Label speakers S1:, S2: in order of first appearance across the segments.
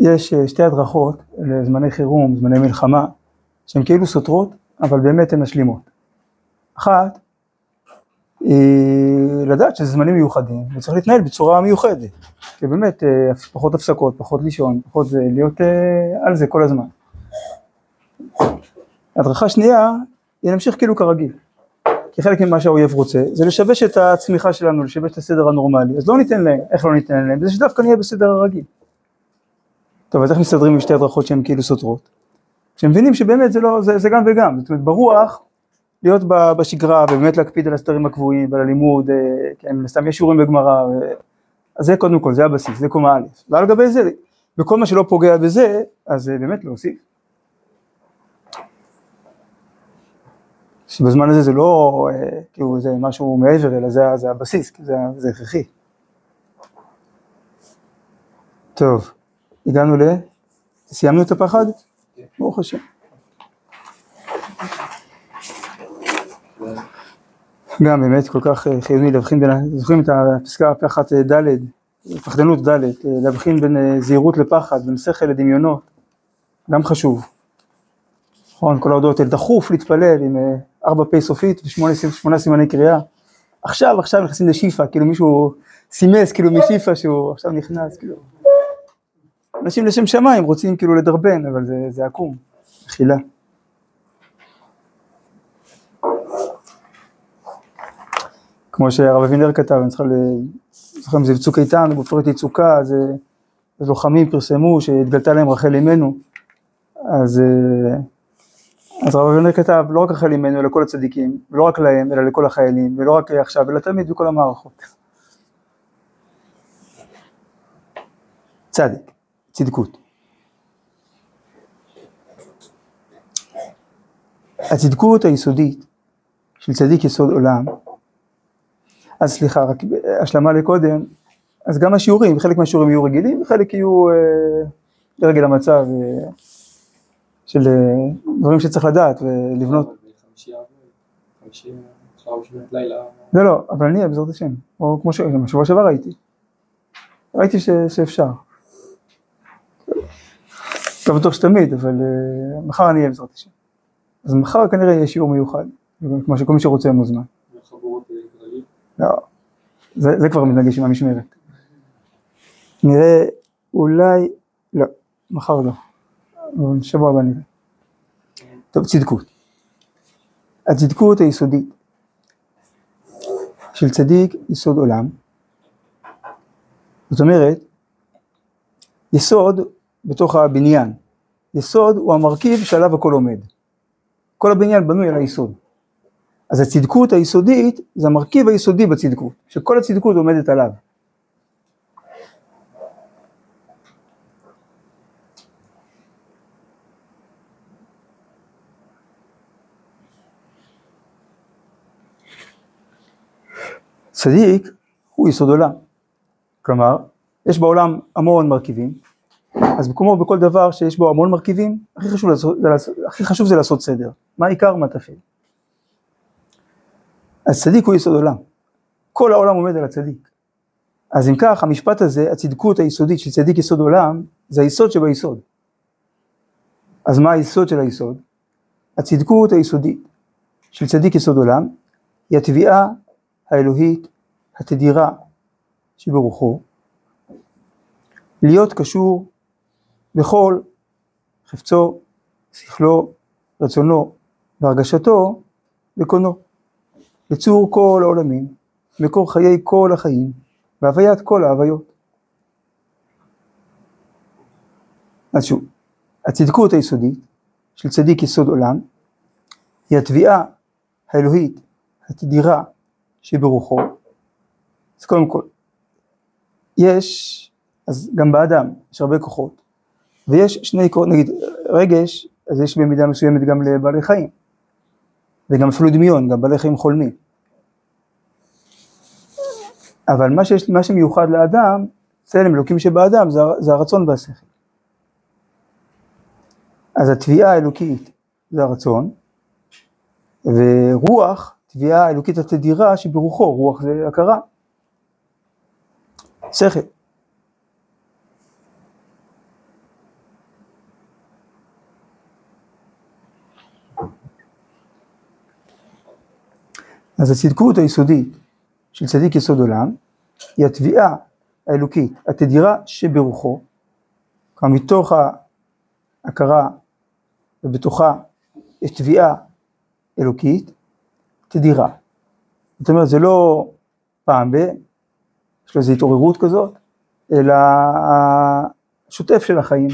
S1: יש אה, שתי הדרכות לזמני חירום, זמני מלחמה, שהן כאילו סותרות, אבל באמת הן משלימות. אחת, היא לדעת שזה זמנים מיוחדים, וצריך להתנהל בצורה מיוחדת. כי באמת, אה, פחות הפסקות, פחות לישון, פחות זה, להיות אה, על זה כל הזמן. הדרכה שנייה, היא להמשיך כאילו כרגיל. כי חלק ממה שהאויב רוצה, זה לשבש את הצמיחה שלנו, לשבש את הסדר הנורמלי. אז לא ניתן להם, איך לא ניתן להם? בזה שדווקא נהיה בסדר הרגיל. טוב, אז איך מסתדרים עם שתי הדרכות שהן כאילו סותרות? כשמבינים שבאמת זה לא, זה, זה גם וגם, זאת אומרת ברוח, להיות בשגרה ובאמת להקפיד על הסתרים הקבועים ועל הלימוד, אה, כן, סתם יש שיעורים בגמרא, אז זה קודם כל, זה הבסיס, זה קומה א', ועל גבי זה, וכל מה שלא פוגע בזה, אז באמת להוסיף. שבזמן הזה זה לא אה, כאילו זה משהו מעבר, אלא זה, זה הבסיס, זה, זה הכרחי. טוב, הגענו ל... סיימנו את הפחד? ברוך השם. גם באמת כל כך אה, חיוני להבחין בין, זוכרים את הפסקה פחד אה, ד', פחדנות ד', להבחין בין זהירות לפחד, בין שכל לדמיונות, גם חשוב. נכון, כל ההודעות האלה, דחוף להתפלל עם ארבע פ' סופית ושמונה סימני קריאה. עכשיו, עכשיו נכנסים לשיפה, כאילו מישהו סימס כאילו משיפה שהוא עכשיו נכנס, כאילו. אנשים לשם שמיים רוצים כאילו לדרבן, אבל זה, זה עקום, מחילה. כמו שהרב אבינר כתב, אני זוכר, זוכר אם זה בצוק איתן, בעופרת יצוקה, אז לוחמים פרסמו שהתגלתה להם רחל אימנו, אז אה, אז הרב אבנר כתב לא רק החיילים ממנו אלא כל הצדיקים, ולא רק להם אלא לכל החיילים, ולא רק עכשיו אלא תמיד בכל המערכות. צדיק, צדקות. הצדקות היסודית של צדיק יסוד עולם, אז סליחה, רק השלמה לקודם, אז גם השיעורים, חלק מהשיעורים יהיו רגילים, וחלק יהיו אה, לרגל המצב. אה, של אה, דברים שצריך לדעת ולבנות. לא, לא, אבל אני אהיה בעזרת השם, או כמו שבשבוע שעבר ראיתי. ראיתי ש, שאפשר. לא בטוח שתמיד, אבל uh, מחר אני אהיה בעזרת השם. אז מחר כנראה יהיה שיעור מיוחד, כמו שכל מי שרוצה מוזמן. לא, זה, זה כבר מתנגש עם המשמרת. נראה, אולי, לא, מחר לא. שבוע הבא נראה. טוב, צדקות. הצדקות היסודית של צדיק יסוד עולם, זאת אומרת, יסוד בתוך הבניין. יסוד הוא המרכיב שעליו הכל עומד. כל הבניין בנוי על היסוד. אז הצדקות היסודית זה המרכיב היסודי בצדקות, שכל הצדקות עומדת עליו. צדיק הוא יסוד עולם. כלומר, יש בעולם המון מרכיבים, אז כמו בכל דבר שיש בו המון מרכיבים, הכי חשוב, לעשות, הכי חשוב זה לעשות סדר. מה העיקר, מה תפל. אז צדיק הוא יסוד עולם. כל העולם עומד על הצדיק. אז אם כך, המשפט הזה, הצדקות היסודית של צדיק יסוד עולם, זה היסוד שביסוד. אז מה היסוד של היסוד? הצדקות היסודית של צדיק יסוד עולם, היא התביעה האלוהית התדירה שברוחו, להיות קשור בכל חפצו, שכלו, רצונו והרגשתו לקונו, לצור כל העולמים, מקור חיי כל החיים, והוויית כל ההוויות. אז שוב, הצדקות היסודית של צדיק יסוד עולם, היא התביעה האלוהית התדירה שברוחו, אז קודם כל, יש, אז גם באדם יש הרבה כוחות, ויש שני כוחות, נגיד רגש, אז יש במידה מסוימת גם לבעלי חיים, וגם אפילו דמיון, גם בעלי חיים חולמים. אבל מה, שיש, מה שמיוחד לאדם, צלם אלוקים שבאדם, זה, זה הרצון והשכל. אז התביעה האלוקית זה הרצון, ורוח, תביעה האלוקית התדירה שברוחו, רוח זה הכרה. שכל. אז הצדקות היסודית של צדיק יסוד עולם היא התביעה האלוקית התדירה שברוחו, כלומר מתוך ההכרה ובתוכה יש תביעה אלוקית תדירה. זאת אומרת זה לא פעם ב, יש לו איזו התעוררות כזאת, אלא השוטף של החיים,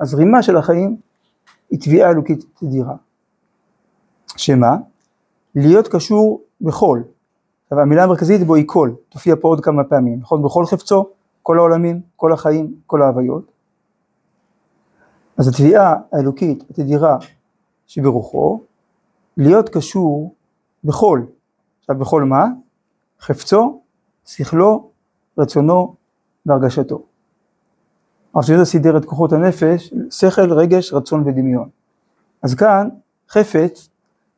S1: הזרימה של החיים היא תביעה אלוקית תדירה. שמה? להיות קשור בכל. עכשיו המילה המרכזית בו היא כל, תופיע פה עוד כמה פעמים, נכון? בכל חפצו, כל העולמים, כל החיים, כל ההוויות. אז התביעה האלוקית, התדירה שברוחו, להיות קשור בכל. עכשיו בכל מה? חפצו, שכלו, רצונו והרגשתו. הרב שזה סידר את כוחות הנפש, שכל, רגש, רצון ודמיון. אז כאן חפץ,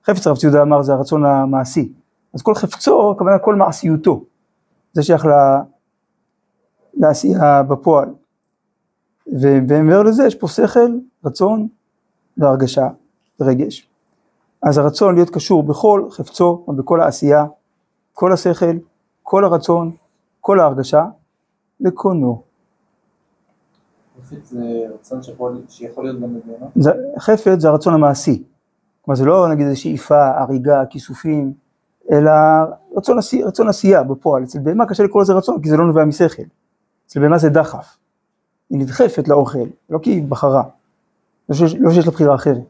S1: חפץ הרב ציודה אמר זה הרצון המעשי. אז כל חפצו, הכוונה כל מעשיותו. זה שייך לעשייה בפועל. ומעבר לזה יש פה שכל, רצון והרגשה ורגש. אז הרצון להיות קשור בכל חפצו ובכל העשייה, כל השכל, כל הרצון, כל ההרגשה, לקונו.
S2: חפץ זה רצון שיכול להיות גם בגיהנום?
S1: חפץ זה הרצון המעשי. כלומר זה לא נגיד איזו שאיפה, הריגה, כיסופים, אלא רצון, עשי, רצון עשייה בפועל. אצל בהמה קשה לקרוא לזה רצון כי זה לא נובע משכל. אצל בהמה זה דחף. היא נדחפת לאוכל, לא כי היא בחרה. לא שיש, לא שיש לה בחירה אחרת.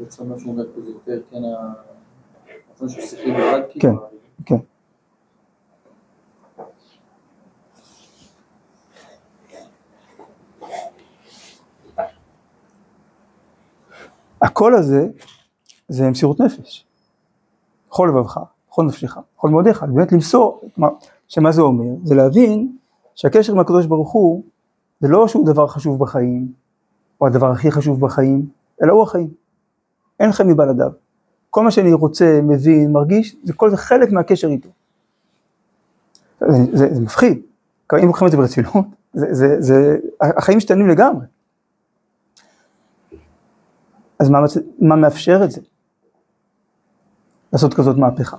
S2: רצון משהו יותר כן הרצון של שכלי בלבד?
S1: כן, כן. הקול הזה זה מסירות נפש. בכל לבבך, בכל נפשך, בכל מאודיך, באמת למסור, שמה זה אומר? זה להבין שהקשר עם הקדוש ברוך הוא זה לא שהוא דבר חשוב בחיים, או הדבר הכי חשוב בחיים, אלא הוא החיים. אין לכם מבלעדיו. כל מה שאני רוצה, מבין, מרגיש, זה כל זה חלק מהקשר איתו. זה, זה, זה מפחיד, אם לוקחים את זה ברצינות, זה, זה, זה, החיים משתנים לגמרי. אז מה, מה מאפשר את זה? לעשות כזאת מהפכה.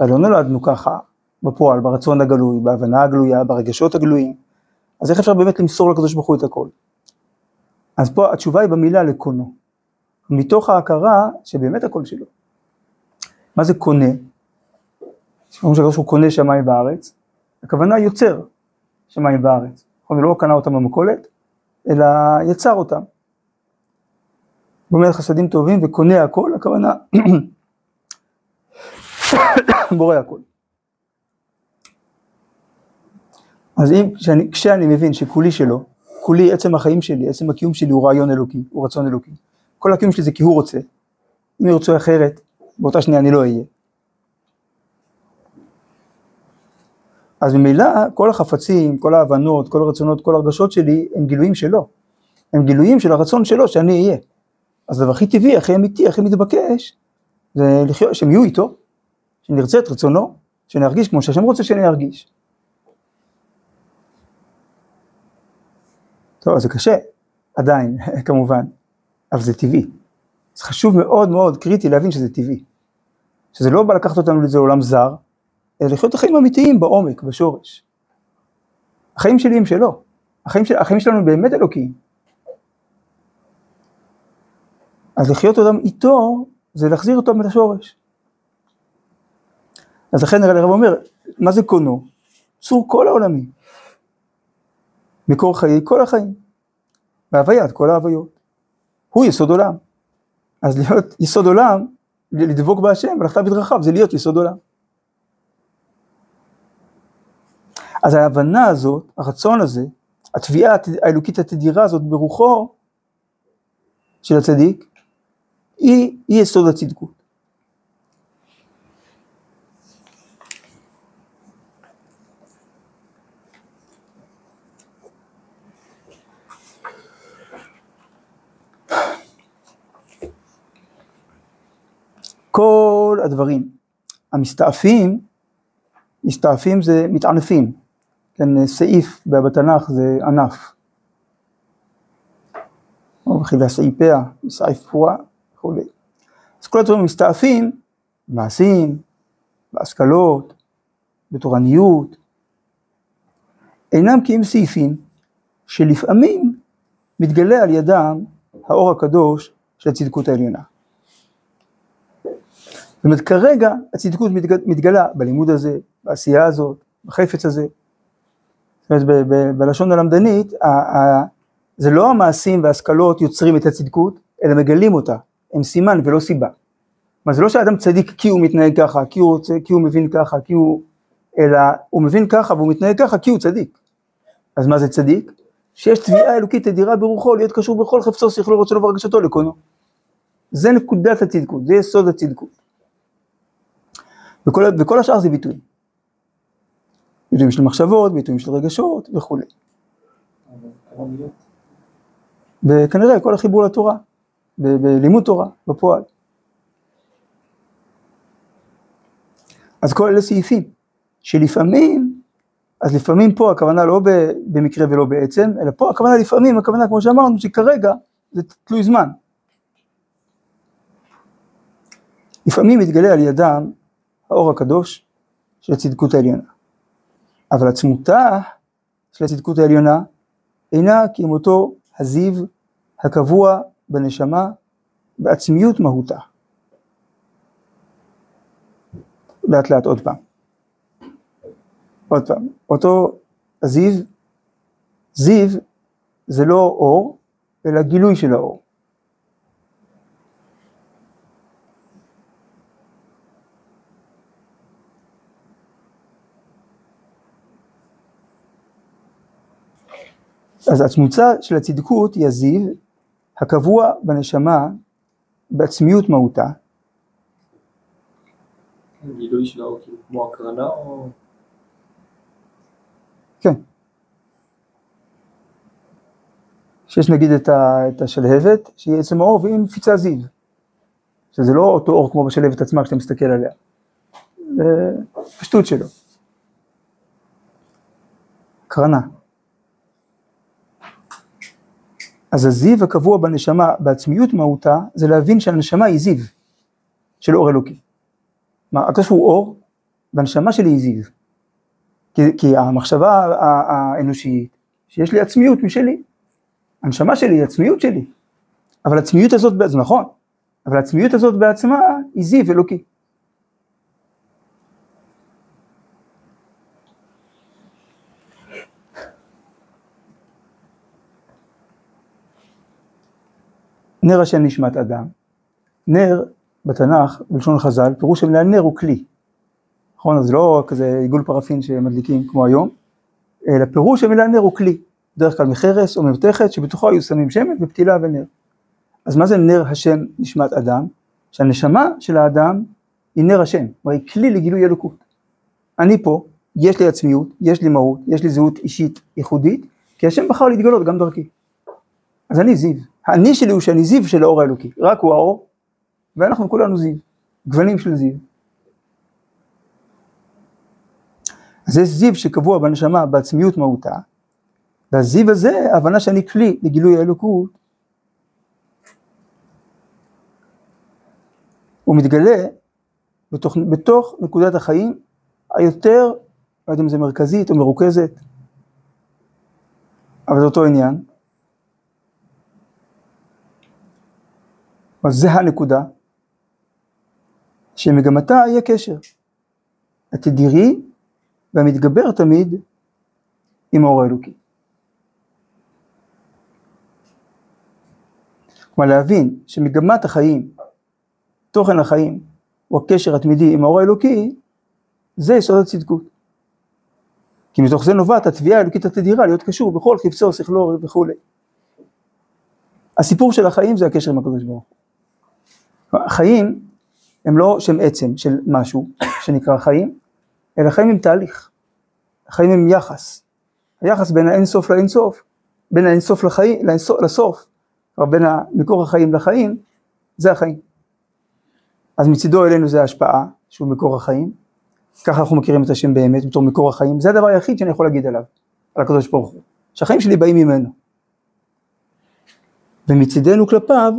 S1: לא נולדנו ככה בפועל, ברצון הגלוי, בהבנה הגלויה, ברגשות הגלויים, אז איך אפשר באמת למסור לקדוש ברוך הוא את הכל? אז פה התשובה היא במילה לקונו, מתוך ההכרה שבאמת הכל שלו. מה זה קונה? כשאומרים שהקדוש ברוך הוא קונה שמיים בארץ, הכוונה יוצר שמיים בארץ. הוא לא קנה אותם במכולת, אלא יצר אותם. גומר חסדים טובים וקונה הכל, הכוונה בורא הכל. אז אם, כשאני, כשאני מבין שכולי שלו, כולי עצם החיים שלי, עצם הקיום שלי הוא רעיון אלוקי, הוא רצון אלוקי. כל הקיום שלי זה כי הוא רוצה. אם ירצו אחרת, באותה שנייה אני לא אהיה. אז ממילא כל החפצים, כל ההבנות, כל הרצונות, כל הרגשות שלי הם גילויים שלו. הם גילויים של הרצון שלו שאני אהיה. אז הדבר הכי טבעי, הכי אמיתי, הכי מתבקש, זה לחיות, שהם יהיו איתו, שנרצה את רצונו, שנרגיש כמו שהשם רוצה שאני ארגיש. טוב, זה קשה, עדיין, כמובן, אבל זה טבעי. זה חשוב מאוד מאוד, קריטי להבין שזה טבעי. שזה לא בא לקחת אותנו לאיזה עולם זר, אלא לחיות החיים האמיתיים בעומק, בשורש. החיים שלי הם שלו, החיים, של, החיים שלנו באמת אלוקיים. אז לחיות אותם איתו, זה להחזיר אותם לשורש. אז לכן הרב אומר, מה זה קונו? צור כל העולמים. מקור חיי כל החיים. והוויית כל ההוויות. הוא יסוד עולם. אז להיות יסוד עולם, לדבוק בהשם ולכת בדרכיו, זה להיות יסוד עולם. אז ההבנה הזאת, הרצון הזה, התביעה האלוקית התדירה הזאת ברוחו של הצדיק, היא, היא יסוד הצדקות. כל הדברים המסתעפים, מסתעפים זה מתענפים, כן, סעיף בתנ"ך זה ענף. וכי והסעיפיה, מסעיף פועה וכולי. אז כל הדברים מסתעפים במעשים, בהשכלות, בתורניות, אינם כי הם סעיפים שלפעמים מתגלה על ידם האור הקדוש של הצדקות העליונה. זאת אומרת, כרגע הצדקות מתגלה, מתגלה בלימוד הזה, בעשייה הזאת, בחפץ הזה. זאת אומרת, ב- ב- בלשון הלמדנית, ה- ה- זה לא המעשים וההשכלות יוצרים את הצדקות, אלא מגלים אותה, הם סימן ולא סיבה. כלומר, זה לא שהאדם צדיק כי הוא מתנהג ככה, כי הוא רוצה, כי הוא מבין ככה, כי הוא... אלא הוא מבין ככה והוא מתנהג ככה כי הוא צדיק. אז מה זה צדיק? שיש תביעה אלוקית אדירה ברוחו להיות קשור בכל חפצו, שכלו, רצונו והרגשתו לקונו. זה נקודת הצדקות, זה יסוד הצדקות. וכל, וכל השאר זה ביטוי. ביטויים של מחשבות, ביטויים של רגשות וכולי. וכנראה כל החיבור לתורה, בלימוד תורה, בפועל. אז כל אלה סעיפים, שלפעמים, אז לפעמים פה הכוונה לא במקרה ולא בעצם, אלא פה הכוונה לפעמים, הכוונה כמו שאמרנו, שכרגע זה תלוי זמן. לפעמים מתגלה על ידם האור הקדוש של הצדקות העליונה. אבל עצמותה של הצדקות העליונה אינה אותו הזיו הקבוע בנשמה בעצמיות מהותה. לאט לאט עוד פעם. עוד פעם, אותו הזיו, זיו זה לא אור, אלא גילוי של האור. אז התמוצה של הצדקות היא הזיו הקבוע בנשמה בעצמיות מהותה,
S2: גילוי האור כאילו כמו הקרנה או...
S1: כן. שיש נגיד את, ה, את השלהבת, שהיא עצם האור והיא מפיצה זיו. שזה לא אותו אור כמו בשלהבת עצמה כשאתה מסתכל עליה. זה פשטות שלו. קרנה. אז הזיו הקבוע בנשמה, בעצמיות מהותה, זה להבין שהנשמה היא זיו של אור אלוקי. מה, הקדוש הוא אור, והנשמה שלי היא זיו. כי, כי המחשבה האנושית, שיש לי עצמיות משלי. הנשמה שלי היא עצמיות שלי. אבל העצמיות הזאת, זה נכון, אבל העצמיות הזאת בעצמה היא זיו אלוקי. נר השם נשמת אדם. נר בתנ"ך, בלשון חז"ל, פירוש המילה נר הוא כלי. נכון? אז לא כזה עיגול פרפין שמדליקים כמו היום, אלא פירוש המילה נר הוא כלי. בדרך כלל מחרס או ממתכת שבתוכו היו שמים שמן ופתילה ונר. אז מה זה נר השם נשמת אדם? שהנשמה של האדם היא נר השם, כלומר היא כלי לגילוי אלוקות. אני פה, יש לי עצמיות, יש לי מהות, יש לי זהות אישית ייחודית, כי השם בחר להתגלות גם דרכי. אז אני זיו. האני שלי הוא שאני זיו של האור האלוקי, רק הוא האור, ואנחנו כולנו זיו, גוונים של זיו. אז יש זיו שקבוע בנשמה בעצמיות מהותה, והזיו הזה, ההבנה שאני כלי לגילוי האלוקות, הוא מתגלה בתוך, בתוך נקודת החיים היותר, לא יודע אם זה מרכזית או מרוכזת, אבל זה אותו עניין. אבל זה הנקודה, שמגמתה היא הקשר התדירי והמתגבר תמיד עם האור האלוקי. כלומר להבין שמגמת החיים, תוכן החיים, הוא הקשר התמידי עם האור האלוקי, זה יסוד הצדקות. כי מתוך זה נובעת התביעה האלוקית התדירה להיות קשור בכל חפצו, שכלו וכולי. הסיפור של החיים זה הקשר עם הקדוש ברוך הוא. החיים הם לא שם עצם של משהו שנקרא חיים, אלא חיים הם תהליך. החיים הם יחס. היחס בין האינסוף לאינסוף, בין האינסוף לחיים, לאינסוף, לסוף, כלומר בין מקור החיים לחיים, זה החיים. אז מצידו אלינו זה ההשפעה, שהוא מקור החיים, ככה אנחנו מכירים את השם באמת, בתור מקור החיים, זה הדבר היחיד שאני יכול להגיד עליו, על הקדוש ברוך הוא, שהחיים שלי באים ממנו. ומצידנו כלפיו,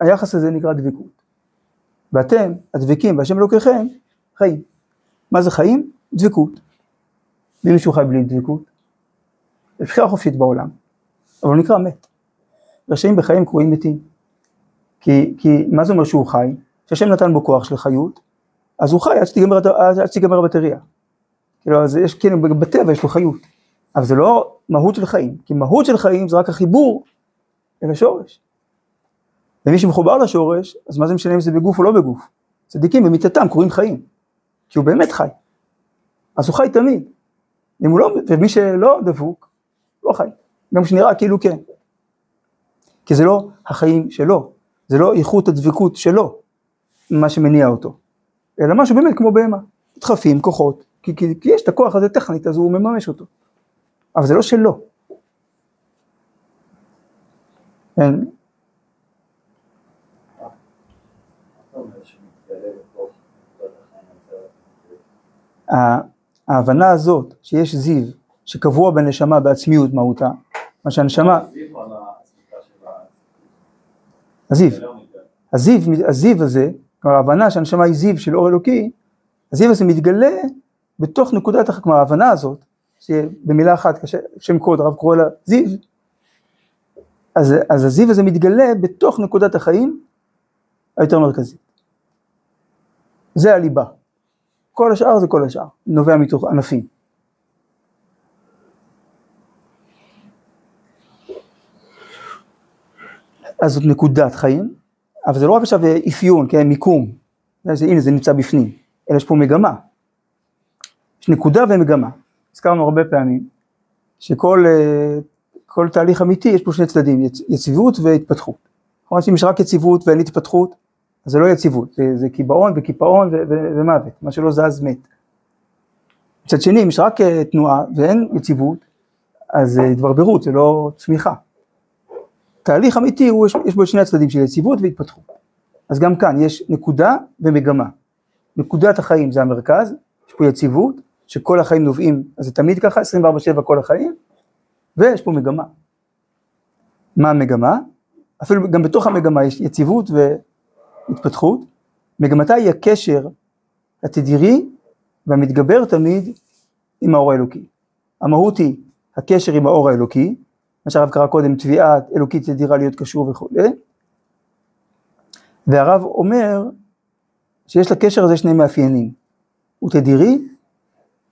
S1: היחס הזה נקרא דבקות. ואתם, הדבקים, והשם אלוקיכם, חיים. מה זה חיים? דבקות. ואם מישהו חי בלי דבקות, זה בחירה חופשית בעולם, אבל הוא נקרא מת. רשעים בחיים קרויים מתים. כי, כי מה זה אומר שהוא חי? שהשם נתן בו כוח של חיות, אז הוא חי עד שתיגמר, עד שתיגמר הבטריה. כאילו, אז יש, כן, בטבע יש לו חיות, אבל זה לא מהות של חיים, כי מהות של חיים זה רק החיבור אל השורש. ומי שמחובר לשורש, אז מה זה משנה אם זה בגוף או לא בגוף? צדיקים במיתתם קוראים חיים, כי הוא באמת חי. אז הוא חי תמיד. הוא לא, ומי שלא דבוק, לא חי. גם כשנראה כאילו כן. כי זה לא החיים שלו, זה לא איכות הדבקות שלו, מה שמניע אותו. אלא משהו באמת כמו בהמה. דחפים, כוחות, כי, כי, כי יש את הכוח הזה טכנית, אז הוא מממש אותו. אבל זה לא שלו. כן. ההבנה הזאת שיש זיו שקבוע בנשמה בעצמיות מהותה, מה שהנשמה, הזיו, הזיו, הזיו הזה, כלומר ההבנה שהנשמה היא זיו של אור אלוקי, הזיו הזה מתגלה בתוך נקודת, כלומר ההבנה הזאת, שבמילה אחת, שם קוד הרב קורא לה זיו, אז, אז הזיו הזה מתגלה בתוך נקודת החיים היותר מרכזית. זה הליבה. כל השאר זה כל השאר, נובע מתוך ענפים. אז זאת נקודת חיים, אבל זה לא רק עכשיו אפיון, כן, מיקום, זה, הנה זה נמצא בפנים, אלא יש פה מגמה. יש נקודה ומגמה. הזכרנו הרבה פעמים שכל אה, כל תהליך אמיתי יש פה שני צדדים, יצ, יציבות והתפתחות. כלומר אם יש רק יציבות ואין התפתחות, אז זה לא יציבות, זה, זה קיבעון וקיפאון ומוות, מה שלא זז מת. מצד שני, אם יש רק אה, תנועה ואין יציבות, אז זה התברברות, זה לא צמיחה. תהליך אמיתי, הוא, יש, יש בו שני הצדדים של יציבות והתפתחות. אז גם כאן יש נקודה ומגמה. נקודת החיים זה המרכז, יש פה יציבות, שכל החיים נובעים, אז זה תמיד ככה, 24/7 כל החיים, ויש פה מגמה. מה המגמה? אפילו גם בתוך המגמה יש יציבות והתפתחות. מגמתה היא הקשר התדירי והמתגבר תמיד עם האור האלוקי. המהות היא הקשר עם האור האלוקי, מה שהרב קרא קודם, תביעה אלוקית תדירה להיות קשור וכולי. והרב אומר שיש לקשר הזה שני מאפיינים, הוא תדירי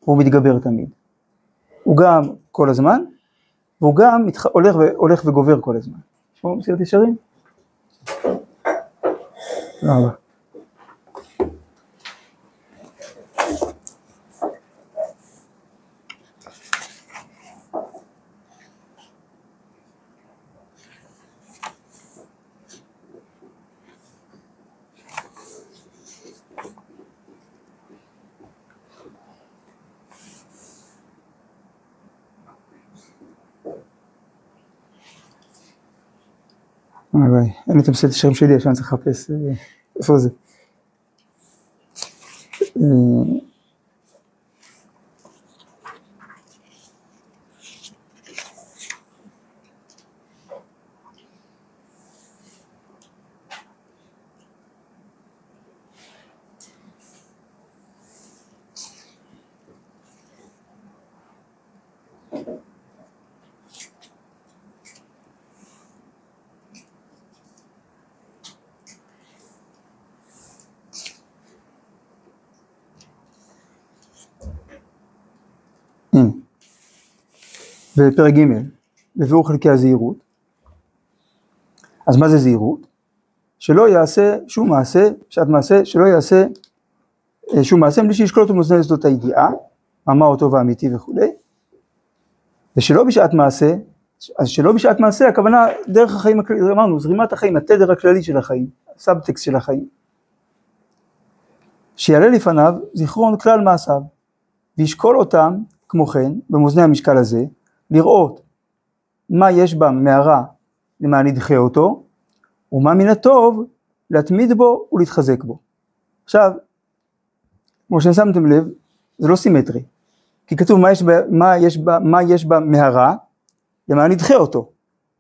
S1: והוא מתגבר תמיד. הוא גם כל הזמן, והוא גם. הולך. הולך וגובר כל הזמן. שמעו מסילת ישרים? 知道了 אין לי את השם שלי, עכשיו אני צריך לחפש, אה, איפה זה? בפרק ג', בביאור חלקי הזהירות. אז מה זה זהירות? שלא יעשה שום מעשה, שעת מעשה, שלא יעשה אה, שום מעשה בלי שישקול אותו מאזני שדות הידיעה, מה אותו ואמיתי וכולי, ושלא בשעת מעשה, אז שלא בשעת מעשה, הכוונה דרך החיים הכללית, אמרנו, זרימת החיים, התדר הכללי של החיים, הסאבטקסט של החיים. שיעלה לפניו זיכרון כלל מעשיו, וישקול אותם כמו כן, במאזני המשקל הזה, לראות מה יש בה מהרע למה נדחה אותו, ומה מן הטוב להתמיד בו ולהתחזק בו. עכשיו, כמו ששמתם לב, זה לא סימטרי, כי כתוב מה יש בה, מה יש בה, מה יש בה מהרע, למה נדחה אותו.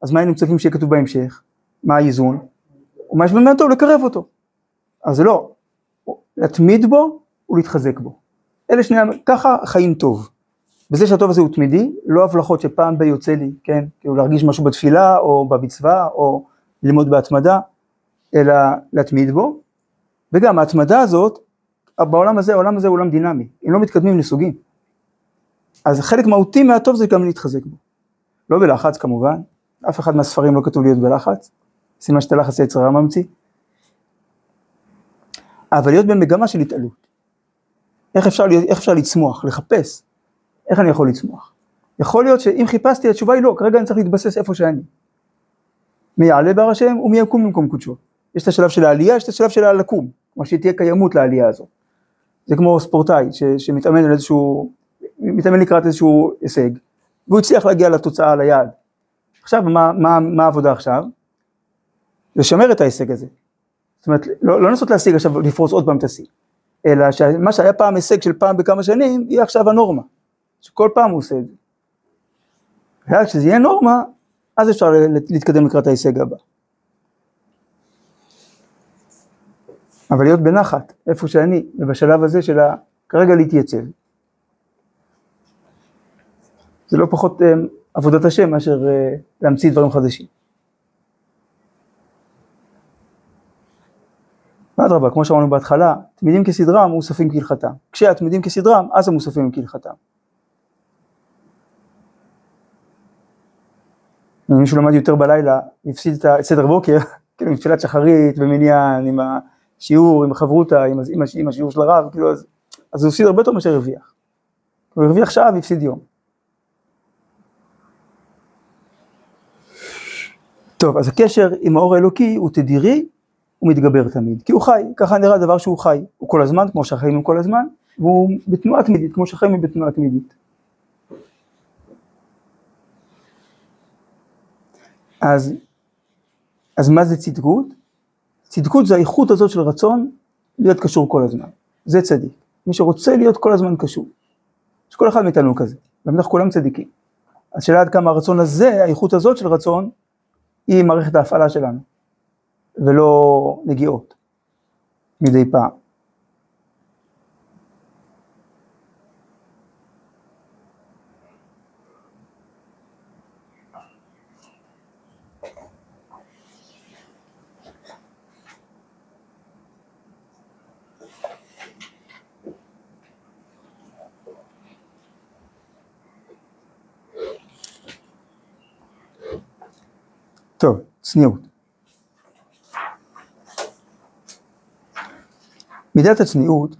S1: אז מה היינו מצפים שיהיה כתוב בהמשך? מה האיזון? ומה יש במעט טוב לקרב אותו. אז זה לא, להתמיד בו ולהתחזק בו. אלה שני, ככה חיים טוב. בזה שהטוב הזה הוא תמידי, לא הבלחות שפעם ב- יוצא לי, כן, כאילו להרגיש משהו בתפילה או במצווה או ללמוד בהתמדה, אלא להתמיד בו. וגם ההתמדה הזאת, בעולם הזה, העולם הזה הוא עולם דינמי, אם לא מתקדמים לסוגים. אז חלק מהותי מהטוב זה גם להתחזק בו. לא בלחץ כמובן, אף אחד מהספרים לא כתוב להיות בלחץ, סימן שאת הלחץ הרע ממציא. אבל להיות במגמה של התעלות. איך אפשר, איך אפשר לצמוח, לחפש, איך אני יכול לצמוח? יכול להיות שאם חיפשתי התשובה היא לא, כרגע אני צריך להתבסס איפה שאני. מי יעלה בהר השם ומי יקום במקום קודשו. יש את השלב של העלייה, יש את השלב של הלקום, כלומר שתהיה קיימות לעלייה הזאת. זה כמו ספורטאי ש, שמתאמן על איזשהו, מתאמן לקראת איזשהו הישג, והוא הצליח להגיע לתוצאה, ליעד. עכשיו, מה, מה, מה העבודה עכשיו? לשמר את ההישג הזה. זאת אומרת, לא, לא לנסות להשיג עכשיו, לפרוץ עוד פעם את השיא, אלא שמה שהיה פעם הישג של פעם בכמה שנים, יהיה עכשיו הנורמה. שכל פעם הוא עושה את זה. ואז כשזה יהיה נורמה, אז אפשר להתקדם לקראת ההישג הבא. אבל להיות בנחת, איפה שאני, ובשלב הזה של ה... כרגע להתייצב. זה לא פחות um, עבודת השם מאשר uh, להמציא דברים חדשים. ואדרבה, כמו שאמרנו בהתחלה, תמידים כסדרם מוספים כהלכתם. כשהתמידים כסדרם, אז הם כהלכתם. אם מישהו למד יותר בלילה, הפסיד את סדר בוקר, כאילו עם תפילת שחרית במניין, עם השיעור, עם החברותא, עם, עם, עם השיעור של הרב, כאילו, אז, אז הוא הפסיד הרבה יותר מאשר הרוויח. הוא הרוויח שעה והפסיד יום. טוב, אז הקשר עם האור האלוקי הוא תדירי, הוא מתגבר תמיד, כי הוא חי, ככה נראה דבר שהוא חי, הוא כל הזמן, כמו שהחיים הם כל הזמן, והוא בתנועה תמידית, כמו שהחיים הם בתנועה תמידית. אז, אז מה זה צדקות? צדקות זה האיכות הזאת של רצון להיות קשור כל הזמן, זה צדיק, מי שרוצה להיות כל הזמן קשור, שכל אחד מאיתנו כזה, באמת כולם צדיקים. השאלה עד כמה הרצון הזה, האיכות הזאת של רצון, היא מערכת ההפעלה שלנו, ולא נגיעות מדי פעם. טוב, צניעות. מידת הצניעות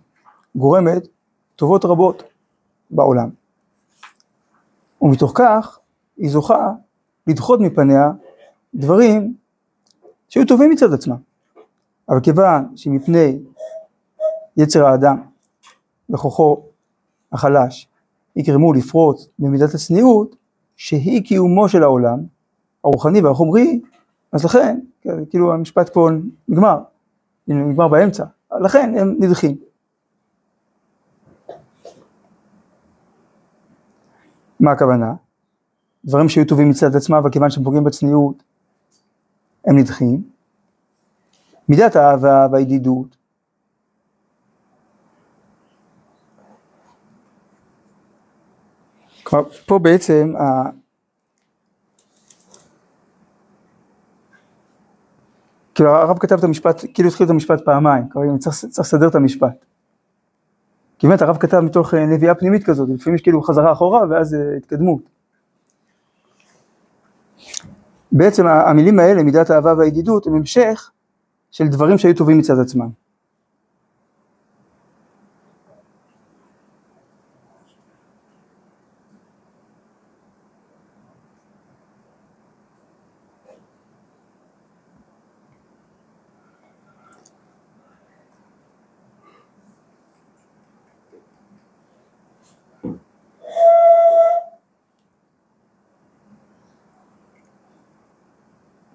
S1: גורמת טובות רבות בעולם. ומתוך כך היא זוכה לדחות מפניה דברים שהיו טובים מצד עצמם. אבל כיוון שמפני יצר האדם וכוחו החלש יגרמו לפרוץ במידת הצניעות שהיא קיומו של העולם הרוחני והחומרי, אז לכן, כאילו המשפט פה נגמר, נגמר באמצע, לכן הם נדחים. מה הכוונה? דברים שהיו טובים מצד עצמם, אבל כיוון שהם פוגעים בצניעות, הם נדחים. מידת האהבה והידידות. כלומר, פה בעצם כאילו הרב כתב את המשפט, כאילו התחיל את המשפט פעמיים, כלומר צריך, צריך לסדר את המשפט. כי באמת הרב כתב מתוך אה, נביאה פנימית כזאת, לפעמים יש כאילו חזרה אחורה ואז אה, התקדמות. בעצם המילים האלה, מידת האהבה והידידות, הם המשך של דברים שהיו טובים מצד עצמם.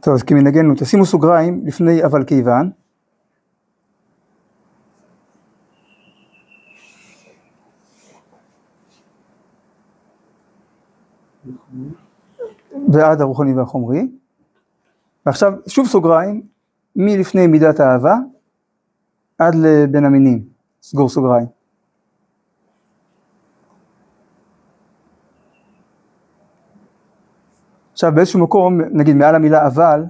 S1: טוב, אז כמנהגנו, תשימו סוגריים לפני אבל כיוון. ועד הרוחני והחומרי. ועכשיו שוב סוגריים, מלפני מידת האהבה עד לבין המינים, סגור סוגריים. עכשיו באיזשהו מקום, נגיד מעל המילה אבל,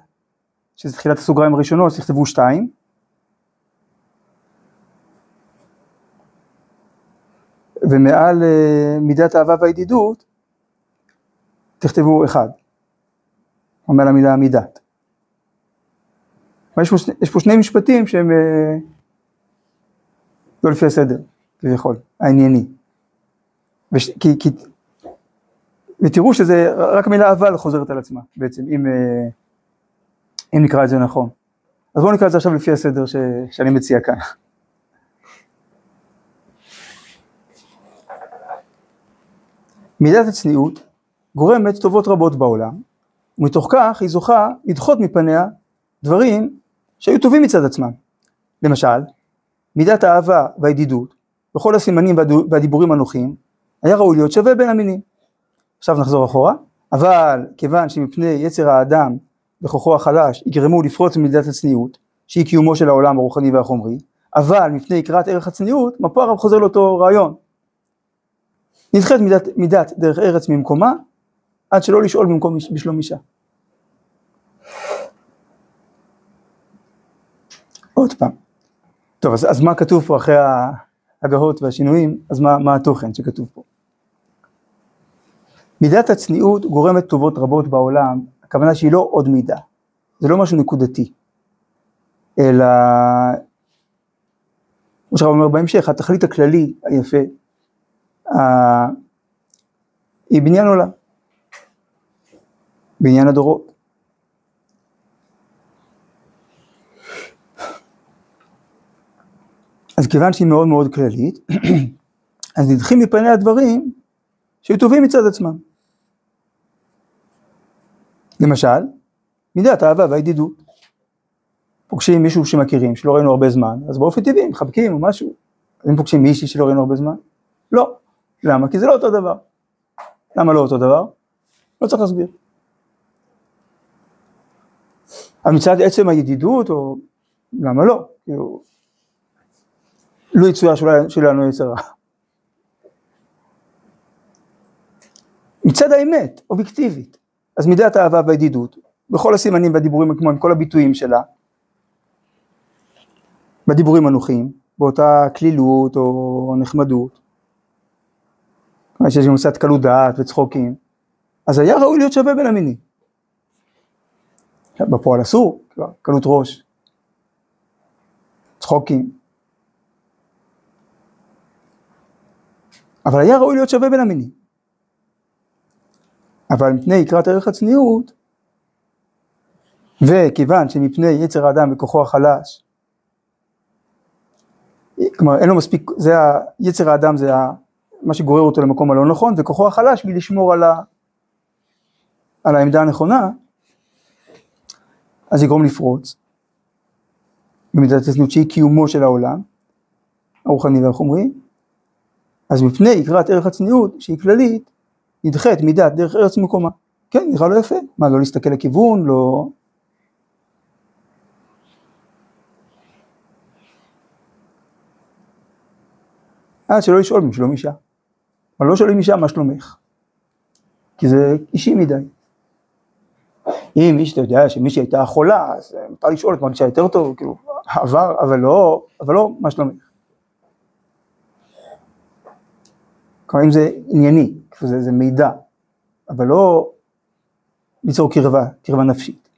S1: שזה תחילת הסוגריים הראשונות, תכתבו שתיים. ומעל uh, מידת האהבה והידידות, תכתבו אחד. או מעל המילה מידת. יש יש פה שני משפטים שהם uh, לא לפי הסדר, כביכול, הענייני. וש, כי, כי, ותראו שזה רק מילה אבל חוזרת על עצמה בעצם, אם, uh, אם נקרא את זה נכון. אז בואו נקרא את זה עכשיו לפי הסדר ש, שאני מציע כאן. מידת הצניעות גורמת טובות רבות בעולם, ומתוך כך היא זוכה לדחות מפניה דברים שהיו טובים מצד עצמם. למשל, מידת האהבה והידידות, בכל הסימנים והדיבורים הנוחים, היה ראוי להיות שווה בין המינים. עכשיו נחזור אחורה, אבל כיוון שמפני יצר האדם בכוחו החלש יגרמו לפרוץ ממידת הצניעות, שהיא קיומו של העולם הרוחני והחומרי, אבל מפני יקרת ערך הצניעות, מפה הרב חוזר לאותו רעיון. נדחית מידת, מידת דרך ארץ ממקומה, עד שלא לשאול במקום בשלום אישה. עוד פעם. טוב, אז, אז מה כתוב פה אחרי ההגהות והשינויים? אז מה, מה התוכן שכתוב פה? מידת הצניעות גורמת טובות רבות בעולם, הכוונה שהיא לא עוד מידה, זה לא משהו נקודתי, אלא, כמו שהרב אומר בהמשך, התכלית הכללי היפה, היא בניין עולם, בניין הדורות. אז כיוון שהיא מאוד מאוד כללית, אז נדחים מפני הדברים שהיו טובים מצד עצמם. למשל, מידת האהבה והידידות. פוגשים מישהו שמכירים, שלא ראינו הרבה זמן, אז באופן טבעי מחבקים או משהו. אם פוגשים מישהי שלא ראינו הרבה זמן? לא. למה? כי זה לא אותו דבר. למה לא אותו דבר? לא צריך להסביר. אבל מצד עצם הידידות, או למה לא? כאילו, לא יצויה שלנו יצר רע. מצד האמת, אובייקטיבית, אז מידת האהבה והידידות, בכל הסימנים והדיבורים כמו עם כל הביטויים שלה, בדיבורים הנוחים, באותה כלילות או נחמדות, שיש גם קצת קלות דעת וצחוקים, אז היה ראוי להיות שווה בין המינים. בפועל אסור, קלות ראש, צחוקים. אבל היה ראוי להיות שווה בין המינים. אבל מפני יקרת ערך הצניעות, וכיוון שמפני יצר האדם וכוחו החלש, כלומר אין לו מספיק, זה ה, יצר האדם זה ה, מה שגורר אותו למקום הלא נכון, וכוחו החלש מלשמור על, ה, על העמדה הנכונה, אז יגרום לפרוץ במידת הצניעות שהיא קיומו של העולם, הרוחני והחומרי, אז מפני יקרת ערך הצניעות, שהיא כללית, נדחית מידת דרך ארץ מקומה. כן, נראה לו יפה. מה, לא להסתכל לכיוון, לא... עד שלא לשאול משלום אישה. אבל לא שואלים אישה מה שלומך. כי זה אישי מדי. אם מי שאתה יודע שמישהי הייתה חולה, אז מותר לשאול את מרגישה יותר טוב, כאילו, עבר, אבל לא, אבל לא מה שלומך. כלומר אם זה ענייני, זה, זה מידע, אבל לא ליצור קרבה, קרבה נפשית.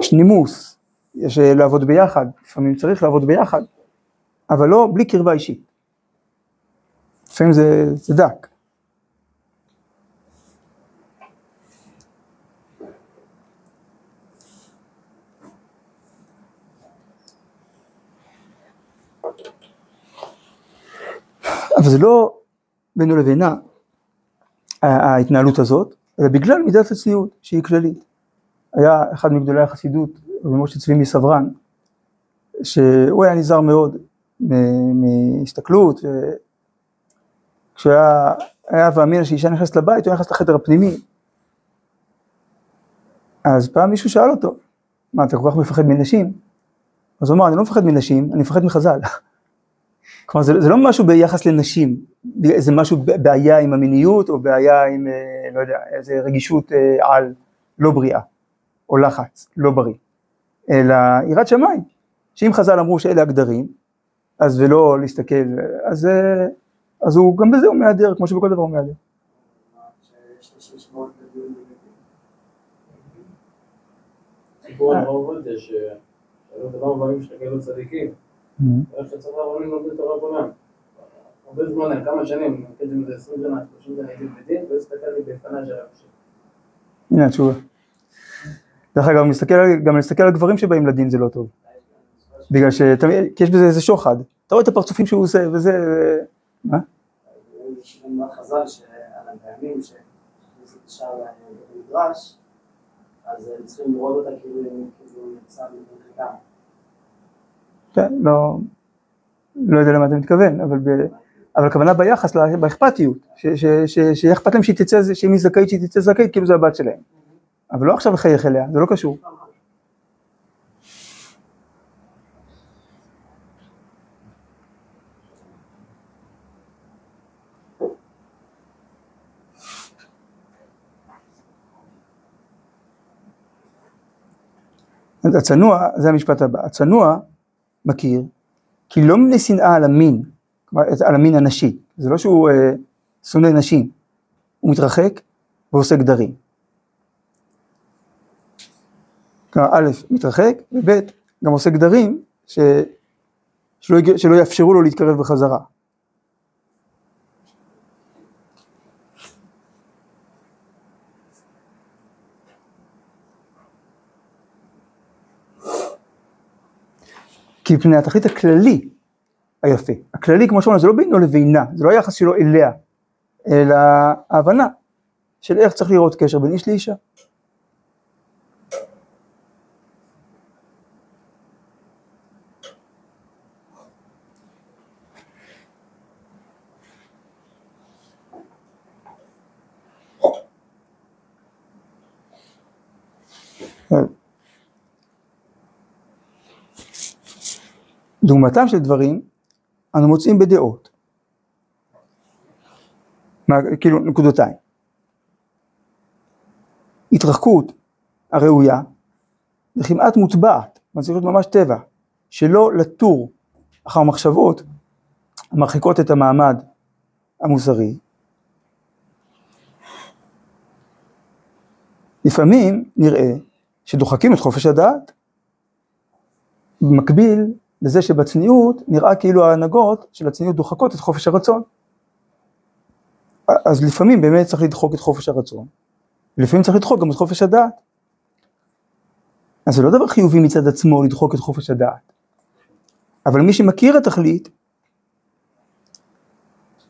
S1: יש נימוס, יש לעבוד ביחד, לפעמים צריך לעבוד ביחד, אבל לא בלי קרבה אישית. לפעמים זה, זה דק. אבל זה לא בינו לבינה ההתנהלות הזאת, אלא בגלל מידת הצניעות שהיא כללית. היה אחד מגדולי החסידות, רבי משה צבי מסברן, שהוא היה נזהר מאוד מהסתכלות, כשהיה היה ואמינא שאישה נכנסת לבית, הוא נכנס לחדר הפנימי. אז פעם מישהו שאל אותו, מה אתה כל כך מפחד מנשים? אז הוא אמר, אני לא מפחד מנשים, אני מפחד מחז"ל. כלומר, זה, זה לא משהו ביחס לנשים, זה משהו בעיה עם המיניות, או בעיה עם, אה, לא יודע, איזה רגישות אה, על לא בריאה, או לחץ, לא בריא, אלא יראת שמיים, שאם חז"ל אמרו שאלה הגדרים, אז ולא להסתכל, אז, אה, אז הוא גם בזה הוא מהדר, כמו שבכל דבר הוא מהדר.
S3: סיפור על הרב עובדיה, שהיו דבר דברים שתקלו צדיקים. הרבה זמן, כמה שנים, איזה 20 שנה, 30 שנה הייתי בדין, והסתכל לי בפניי של הרב
S1: הנה התשובה. דרך אגב, מסתכל, גם להסתכל על גברים שבאים לדין זה לא טוב. בגלל שיש בזה איזה שוחד. אתה רואה את הפרצופים שהוא עושה, וזה... מה?
S4: יש גם חז"ל שעל הבעלים שהכניסו את השער למדרש, אז הם צריכים לראות אותה כאילו כאילו יצא מבחינתם.
S1: כן, לא, לא יודע למה אתה מתכוון, אבל, ב, אבל הכוונה ביחס, לה- באכפתיות, שיהיה אכפת להם שהיא תצא, שאם היא זכאית שהיא תצא זכאית, כאילו זה הבת שלהם. אבל לא עכשיו לחייך אליה, זה לא קשור. הצנוע, זה המשפט הבא, הצנוע מכיר, כי לא מפני שנאה על המין, על המין הנשי, זה לא שהוא אה, שונא נשים, הוא מתרחק ועושה גדרים. כלומר א', מתרחק, וב', גם עושה גדרים ש... שלא. שלא יאפשרו לו להתקרב בחזרה. כי מפני התכלית הכללי היפה, הכללי כמו שאמרנו זה לא בינו לבינה, זה לא היחס שלו אליה, אלא ההבנה של איך צריך לראות קשר בין איש לאישה. דוגמתם של דברים אנו מוצאים בדעות. מה, כאילו נקודותיים. התרחקות הראויה וכמעט מוטבעת, להיות ממש טבע, שלא לטור אחר מחשבות המרחיקות את המעמד המוסרי. לפעמים נראה שדוחקים את חופש הדעת, במקביל לזה שבצניעות נראה כאילו ההנהגות של הצניעות דוחקות את חופש הרצון. אז לפעמים באמת צריך לדחוק את חופש הרצון, ולפעמים צריך לדחוק גם את חופש הדעת. אז זה לא דבר חיובי מצד עצמו לדחוק את חופש הדעת, אבל מי שמכיר את התכלית,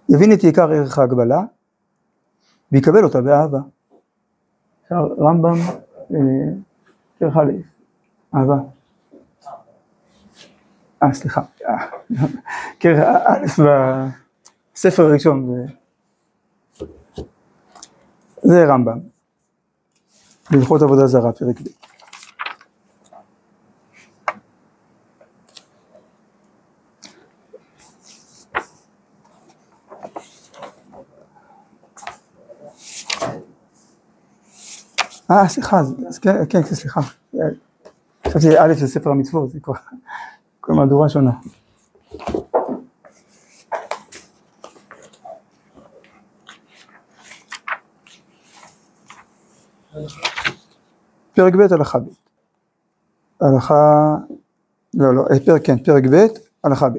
S1: יבין את עיקר ערך ההגבלה, ויקבל אותה באהבה. רמב"ם, ערך א', אהבה. אה, סליחה, כרך א' בספר הראשון, זה רמב"ם, בהלכות עבודה זרה, פרק ב'. אה, סליחה, כן, כן, סליחה. חשבתי א' זה ספר המצוות, זה כבר, מהדורה שונה. פרק ב' הלכה ב'. הלכה, לא, לא, פרק, כן, פרק ב', הלכה ב'.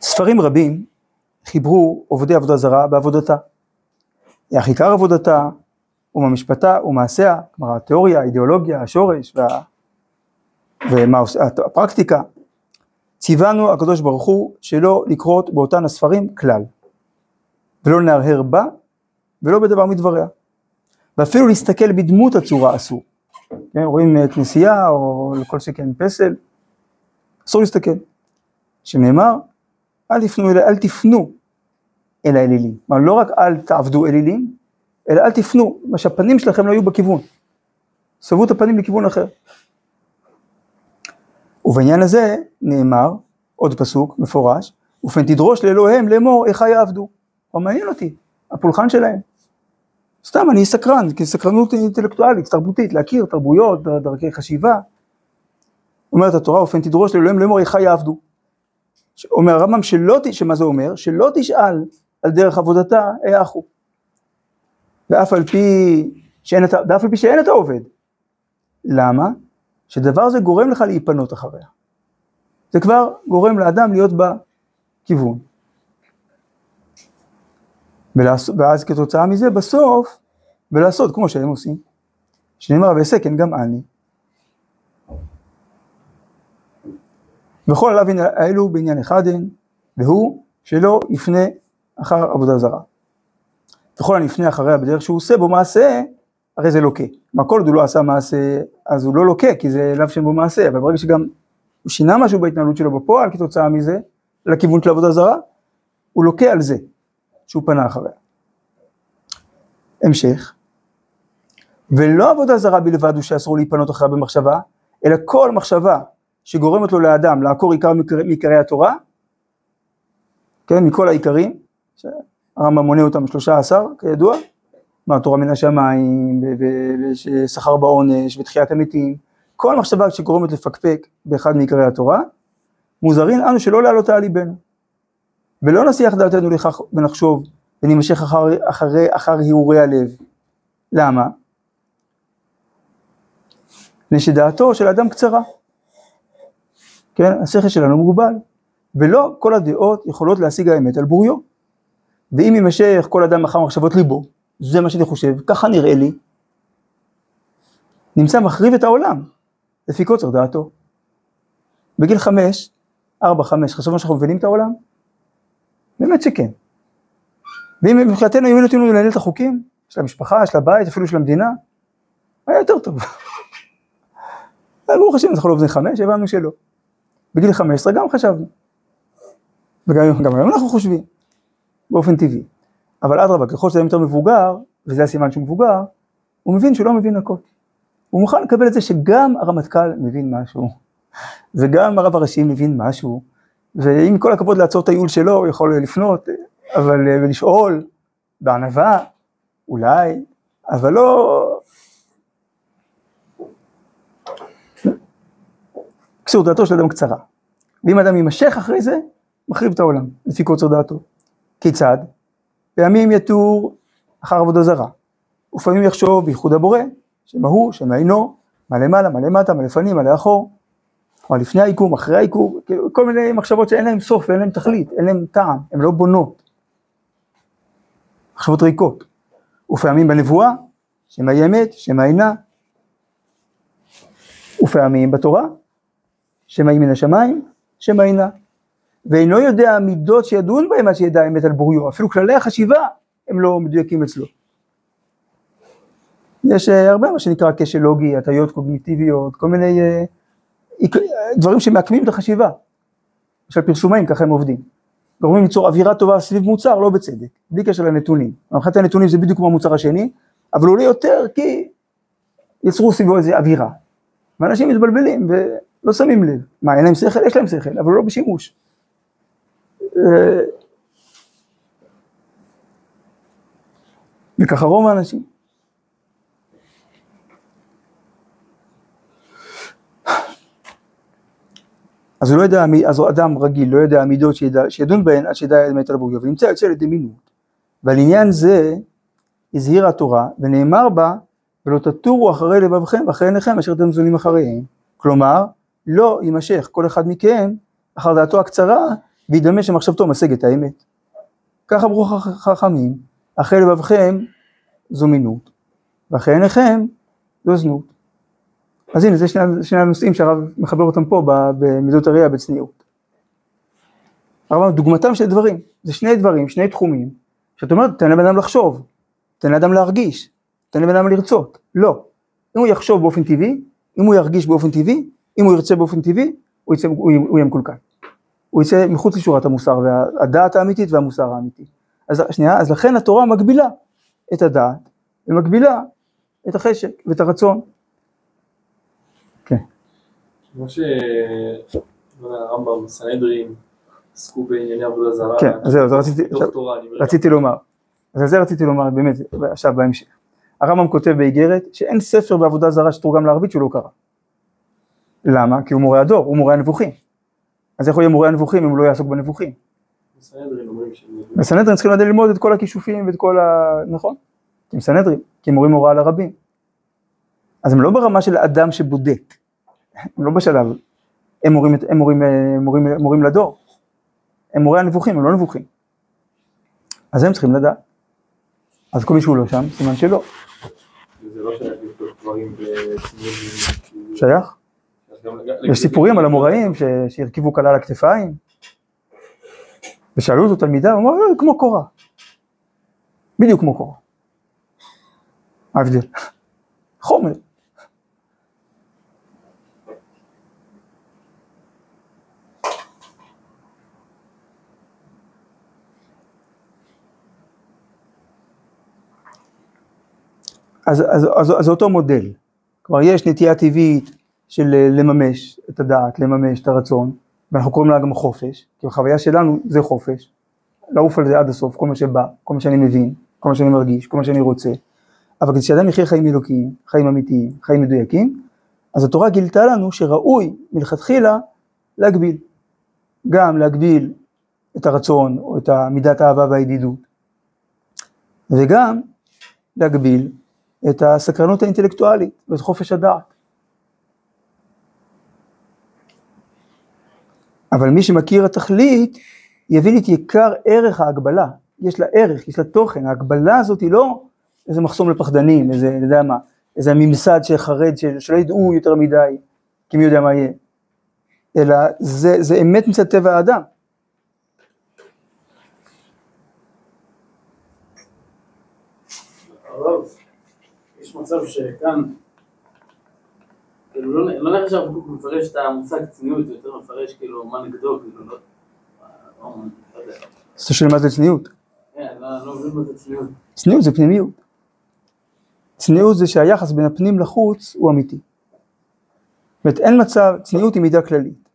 S1: ספרים רבים חיברו עובדי עבודה זרה בעבודתה. אך עיקר עבודתה הוא ממשפטה ומעשיה, כלומר התיאוריה, האידיאולוגיה, השורש וה... ומה עושה, הפרקטיקה. ציוונו הקדוש ברוך הוא שלא לקרות באותן הספרים כלל, ולא להרהר בה ולא בדבר מדבריה. ואפילו להסתכל בדמות הצורה אסור. כן, רואים כנסייה או לכל שכן פסל, אסור להסתכל. שנאמר, אל תפנו, אל תפנו אל האלילים. כלומר, לא רק אל תעבדו אלילים, אלא אל תפנו, מה שהפנים שלכם לא יהיו בכיוון. סובבו את הפנים לכיוון אחר. ובעניין הזה נאמר, עוד פסוק מפורש, ופן תדרוש לאלוהיהם לאמור איך יעבדו. לא מעניין אותי, הפולחן שלהם. סתם אני סקרן, כי סקרנות אינטלקטואלית, תרבותית, להכיר תרבויות, דרכי חשיבה. אומרת התורה, ופן תדרוש לאלוהים לאמור איך יעבדו. אומר הרמב"ם שמה זה אומר? שלא תשאל על דרך עבודתה, האחו. ואף על פי שאין את, ואף על פי שאין את העובד. למה? שדבר זה גורם לך להיפנות אחריה. זה כבר גורם לאדם להיות בכיוון. ואז כתוצאה מזה בסוף, ולעשות כמו שהם עושים. שנאמר ועשה כן גם אני. וכל עליו האלו בעניין אחד הן, והוא שלא יפנה אחר עבודה זרה. וכל הנפנה אחריה בדרך שהוא עושה בו מעשה, הרי זה לוקה. מה כל עוד הוא לא עשה מעשה, אז הוא לא לוקה, כי זה לאו שאין בו מעשה, אבל ברגע שגם הוא שינה משהו בהתנהלות שלו בפועל כתוצאה מזה, לכיוון של עבודה זרה, הוא לוקה על זה, שהוא פנה אחריה. המשך, ולא עבודה זרה בלבד הוא שאסור להיפנות אחריה במחשבה, אלא כל מחשבה שגורמת לו לאדם לעקור עיקר מעיקרי התורה, כן, מכל העיקרים, הרמב"ם מונה אותם שלושה עשר, כידוע, מה התורה מן השמיים, ושכר בעונש, ותחיית המתים, כל מחשבה שגורמת לפקפק באחד מעיקרי התורה, מוזרין אנו שלא להעלותה על ליבנו. ולא נסיח דעתנו לכך ונחשוב ונימשך אחר, אחרי, אחר הרהורי הלב. למה? מפני שדעתו של האדם קצרה. כן, השכל שלנו מוגבל, ולא כל הדעות יכולות להשיג האמת על בוריו. ואם יימשך כל אדם אחר מחשבות ליבו, זה מה שאני חושב, ככה נראה לי, נמצא מחריב את העולם, לפי קוצר דעתו. בגיל חמש, ארבע, חמש, חשבנו שאנחנו מבינים את העולם? באמת שכן. ואם מבחינתנו היו נותנים לנהל את החוקים, של המשפחה, של הבית, אפילו של המדינה, היה יותר טוב. ברוך השם, אנחנו לא בני חמש, הבנו שלא. בגיל חמש עשרה גם חשבנו. וגם היום אנחנו חושבים, באופן טבעי. אבל אדרבה, ככל שאתה יותר מבוגר, וזה הסימן שהוא מבוגר, הוא מבין שהוא לא מבין הכל. הוא מוכן לקבל את זה שגם הרמטכ"ל מבין משהו, וגם הרב הראשי מבין משהו, ועם כל הכבוד לעצור את הייעול שלו, הוא יכול לפנות, אבל ולשאול, בענווה, אולי, אבל לא... קצור דעתו של אדם קצרה. ואם אדם יימשך אחרי זה, מחריב את העולם, לפי קוצר דעתו. כיצד? פעמים יתור אחר עבודה זרה, ופעמים יחשוב בייחוד הבורא, שמה הוא, שמה אינו, מה למעלה, מה למטה, מה לפנים, מה לאחור, או לפני העיקום, אחרי העיקום, כאילו, כל מיני מחשבות שאין להן סוף ואין להן תכלית, אין להן טעם, הן לא בונות. מחשבות ריקות. ופעמים בנבואה, שמה היא אמת, שמה אינה. ופעמים בתורה, שמה היא מן השמיים, שמה אינה. ואינו יודע המידות שידון בהם עד שידע אמת על בוריו, אפילו כללי החשיבה הם לא מדויקים אצלו. יש אה, הרבה מה שנקרא כשל לוגי, הטיות קוגניטיביות, כל מיני אה, דברים שמעכבים את החשיבה. למשל פרסומאים, ככה הם עובדים. גורמים ליצור אווירה טובה סביב מוצר, לא בצדק, בלי קשר לנתונים. מבחינת הנתונים זה בדיוק כמו המוצר השני, אבל הוא עולה יותר כי יצרו סביבו איזה אווירה. ואנשים מתבלבלים ולא שמים לב. מה, אין להם שכל? יש להם שכל, אבל לא בשימוש. אה, וככה רוב האנשים. אז הוא לא יודע, אז הוא אדם רגיל, לא יודע המידות שידון בהן עד שידע אמת על בוריו, ונמצא יוצא לידי מינות. ועל עניין זה הזהירה התורה, ונאמר בה, ולא תטורו אחרי לבבכם ואחרי עיניכם אשר אתם זונים אחריהם. כלומר, לא יימשך כל אחד מכם אחר דעתו הקצרה, וידמה שמחשבתו משגת האמת. כך אמרו חכמים, אחרי לבבכם זו מינות, ואחרי עיניכם זו זנות. אז הנה, זה שני, שני הנושאים שהרב מחבר אותם פה במידות הראייה בצניעות. הרב דוגמתם של דברים, זה שני דברים, שני תחומים, שאת אומרת, תן לבן אדם לחשוב, תן לאדם להרגיש, תן לבן אדם לרצות, לא. אם הוא יחשוב באופן טבעי, אם הוא ירגיש באופן טבעי, אם הוא ירצה באופן טבעי, הוא, הוא יהיה מקולקל. הוא יצא מחוץ לשורת המוסר, והדעת האמיתית והמוסר האמיתי. אז שנייה, אז לכן התורה מגבילה את הדעת, ומגבילה את החשק ואת הרצון. כן.
S2: כמו ש... לא יודע, הרמב"ם, סנהדרין, עסקו בענייני עבודה זרה.
S1: כן, אז זהו, אז רציתי, עכשיו. רציתי לומר. אז על זה רציתי לומר באמת, עכשיו בהמשך. הרמב"ם כותב באיגרת שאין ספר בעבודה זרה שתורגם לערבית שהוא לא קרא. למה? כי הוא מורה הדור, הוא מורה הנבוכים. אז איך הוא יהיה מורה הנבוכים אם הוא לא יעסוק בנבוכים? בסנהדרין צריכים לדעת ללמוד את כל הכישופים ואת כל ה... נכון? כי הם סנהדרין, כי הם מורים הוראה לרבים. אז הם לא ברמה של אדם שבודק, הם לא בשלב, הם מורים, הם מורים, אה, מורים, מורים לדור, הם מורי הנבוכים, הם לא נבוכים. אז הם צריכים לדעת. אז כל מי שהוא לא שם, סימן שלא.
S2: זה לא שייך לבדוק דברים בצניעות.
S1: שייך? יש סיפורים על המוראים שהרכיבו כלה על הכתפיים, ושאלו אותו תלמידה, הוא אמר, "אה, כמו קורה. בדיוק כמו קורה. ההבדל. חומר. אז, אז, אז, אז זה אותו מודל. כלומר, יש נטייה טבעית של אה, לממש את הדעת, לממש את הרצון, ואנחנו קוראים לה גם חופש, כי החוויה שלנו זה חופש, לעוף על זה עד הסוף, כל מה שבא, כל מה שאני מבין, כל מה שאני מרגיש, כל מה שאני רוצה, אבל כשאדם יחיה חיים אלוקיים, חיים אמיתיים, חיים מדויקים, אז התורה גילתה לנו שראוי מלכתחילה להגביל, גם להגביל את הרצון או את מידת האהבה והידידות, וגם להגביל את הסקרנות האינטלקטואלית ואת חופש הדעת. אבל מי שמכיר התכלית, יבין את עיקר ערך ההגבלה. יש לה ערך, יש לה תוכן. ההגבלה הזאת היא לא איזה מחסום לפחדנים, איזה, אני יודע מה, איזה ממסד שחרד, של- שלא ידעו יותר מדי, כי מי יודע מה יהיה. אלא זה, זה אמת מצד טבע האדם.
S3: הרב, יש מצב שכאן, כאילו לא לא נראה שהרב קוק מפרש את המושג צניעות, יותר מפרש כאילו מה נגדו, כאילו לא, לא לא
S1: אז אתה שואל מה זה צניעות?
S3: כן, לא לא מה זה צניעות.
S1: צניעות זה פנימיות. צניעות זה שהיחס בין הפנים לחוץ הוא אמיתי. זאת אומרת, אין מצב, צניעות היא מידה כללית.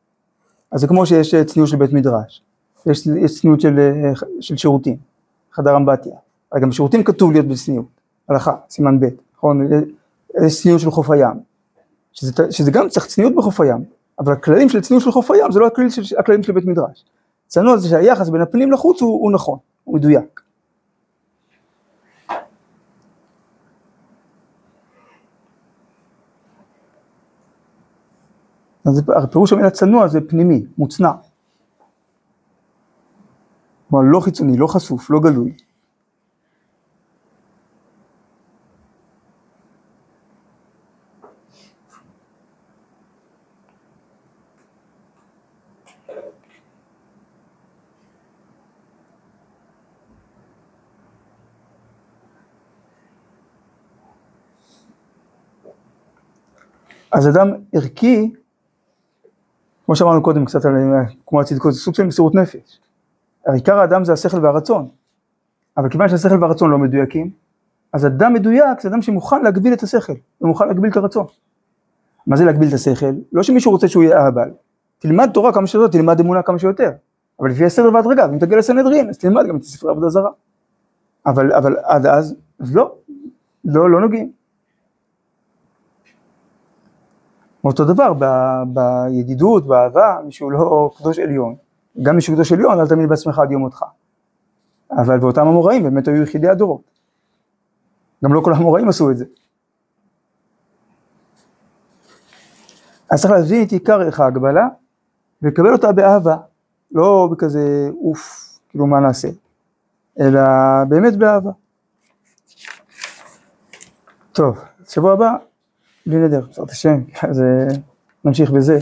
S1: אז זה כמו שיש אה, צניעות של בית מדרש, יש, יש צניעות של, אה, של שירותים, חדר אמבטיה. גם בשירותים כתוב להיות בצניעות, הלכה, סימן ב', נכון? יש צניעות של חוף הים, שזה, שזה גם צריך צניעות בחוף הים, אבל הכללים של צניעות של חוף הים זה לא הכללים של, הכללים של בית מדרש. צנוע זה שהיחס בין הפנים לחוץ הוא, הוא נכון, הוא מדויק. הפירוש המילה צנוע זה פנימי, מוצנע. כלומר לא חיצוני, לא חשוף, לא גלוי. אז אדם ערכי, כמו שאמרנו קודם קצת על כמו הצדקות, זה סוג של מסירות נפש. עיקר האדם זה השכל והרצון, אבל כיוון שהשכל והרצון לא מדויקים, אז אדם מדויק זה אדם שמוכן להגביל את השכל, ומוכן להגביל את הרצון. מה זה להגביל את השכל? לא שמישהו רוצה שהוא יהיה אהבל, תלמד תורה כמה שיותר, תלמד אמונה כמה שיותר, אבל לפי הסדר והדרגה, ואם תגיע לסנהדרין, אז תלמד גם את ספרי עבודה זרה. אבל, אבל עד אז, אז לא, לא, לא נוגעים. אותו דבר ב- בידידות, באהבה, מישהו לא קדוש עליון, גם מישהו קדוש עליון, אל תאמין בעצמך עד יום מותך. אבל באותם המוראים באמת היו יחידי הדורות. גם לא כל המוראים עשו את זה. אז צריך להבין את עיקר ערך ההגבלה ולקבל אותה באהבה, לא בכזה אוף, כאילו מה נעשה, אלא באמת באהבה. טוב, שבוע הבא, בלי נדר, בעזרת השם, אז נמשיך בזה.